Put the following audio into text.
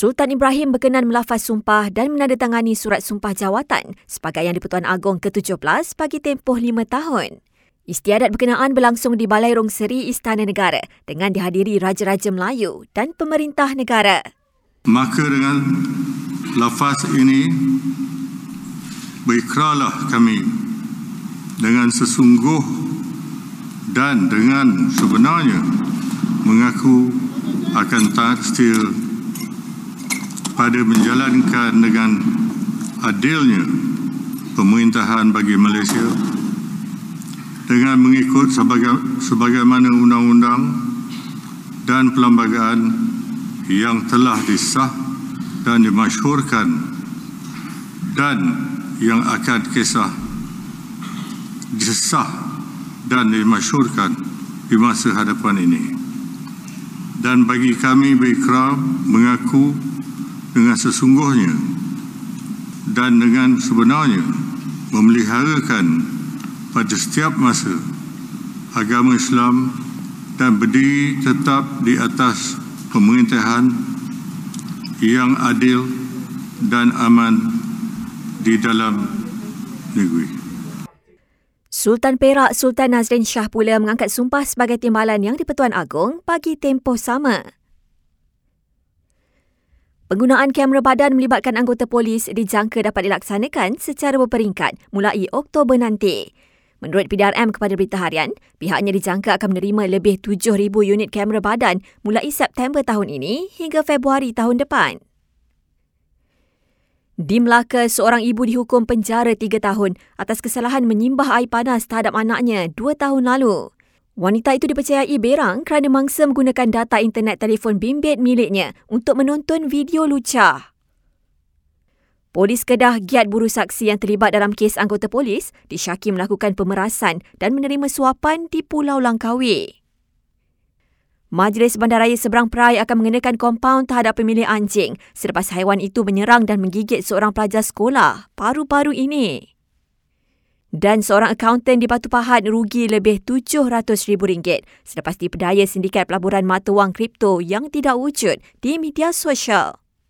Sultan Ibrahim berkenan melafaz sumpah dan menandatangani surat sumpah jawatan sebagai Yang di-Pertuan Agong ke-17 bagi tempoh lima tahun. Istiadat berkenaan berlangsung di Balai Rong Seri Istana Negara dengan dihadiri Raja-Raja Melayu dan pemerintah negara. Maka dengan lafaz ini, berikrarlah kami dengan sesungguh dan dengan sebenarnya mengaku akan taat setia pada menjalankan dengan adilnya pemerintahan bagi Malaysia dengan mengikut sebagai, sebagaimana undang-undang dan perlembagaan yang telah disah dan dimasyhurkan dan yang akan kisah disah dan dimasyhurkan di masa hadapan ini. Dan bagi kami berikrar mengaku dengan sesungguhnya dan dengan sebenarnya memeliharakan pada setiap masa agama Islam dan berdiri tetap di atas pemerintahan yang adil dan aman di dalam negeri. Sultan Perak Sultan Nazrin Shah pula mengangkat sumpah sebagai timbalan yang di-Pertuan Agong bagi tempoh sama. Penggunaan kamera badan melibatkan anggota polis dijangka dapat dilaksanakan secara berperingkat mulai Oktober nanti. Menurut PDRM kepada Berita Harian, pihaknya dijangka akan menerima lebih 7,000 unit kamera badan mulai September tahun ini hingga Februari tahun depan. Di Melaka, seorang ibu dihukum penjara 3 tahun atas kesalahan menyimbah air panas terhadap anaknya 2 tahun lalu. Wanita itu dipercayai berang kerana mangsa menggunakan data internet telefon bimbit miliknya untuk menonton video lucah. Polis Kedah giat buru saksi yang terlibat dalam kes anggota polis disyaki melakukan pemerasan dan menerima suapan di Pulau Langkawi. Majlis Bandaraya Seberang Perai akan mengenakan kompaun terhadap pemilik anjing selepas haiwan itu menyerang dan menggigit seorang pelajar sekolah paru-paru ini dan seorang akaunten di Batu Pahat rugi lebih RM700,000 selepas dipedaya sindikat pelaburan mata wang kripto yang tidak wujud di media sosial.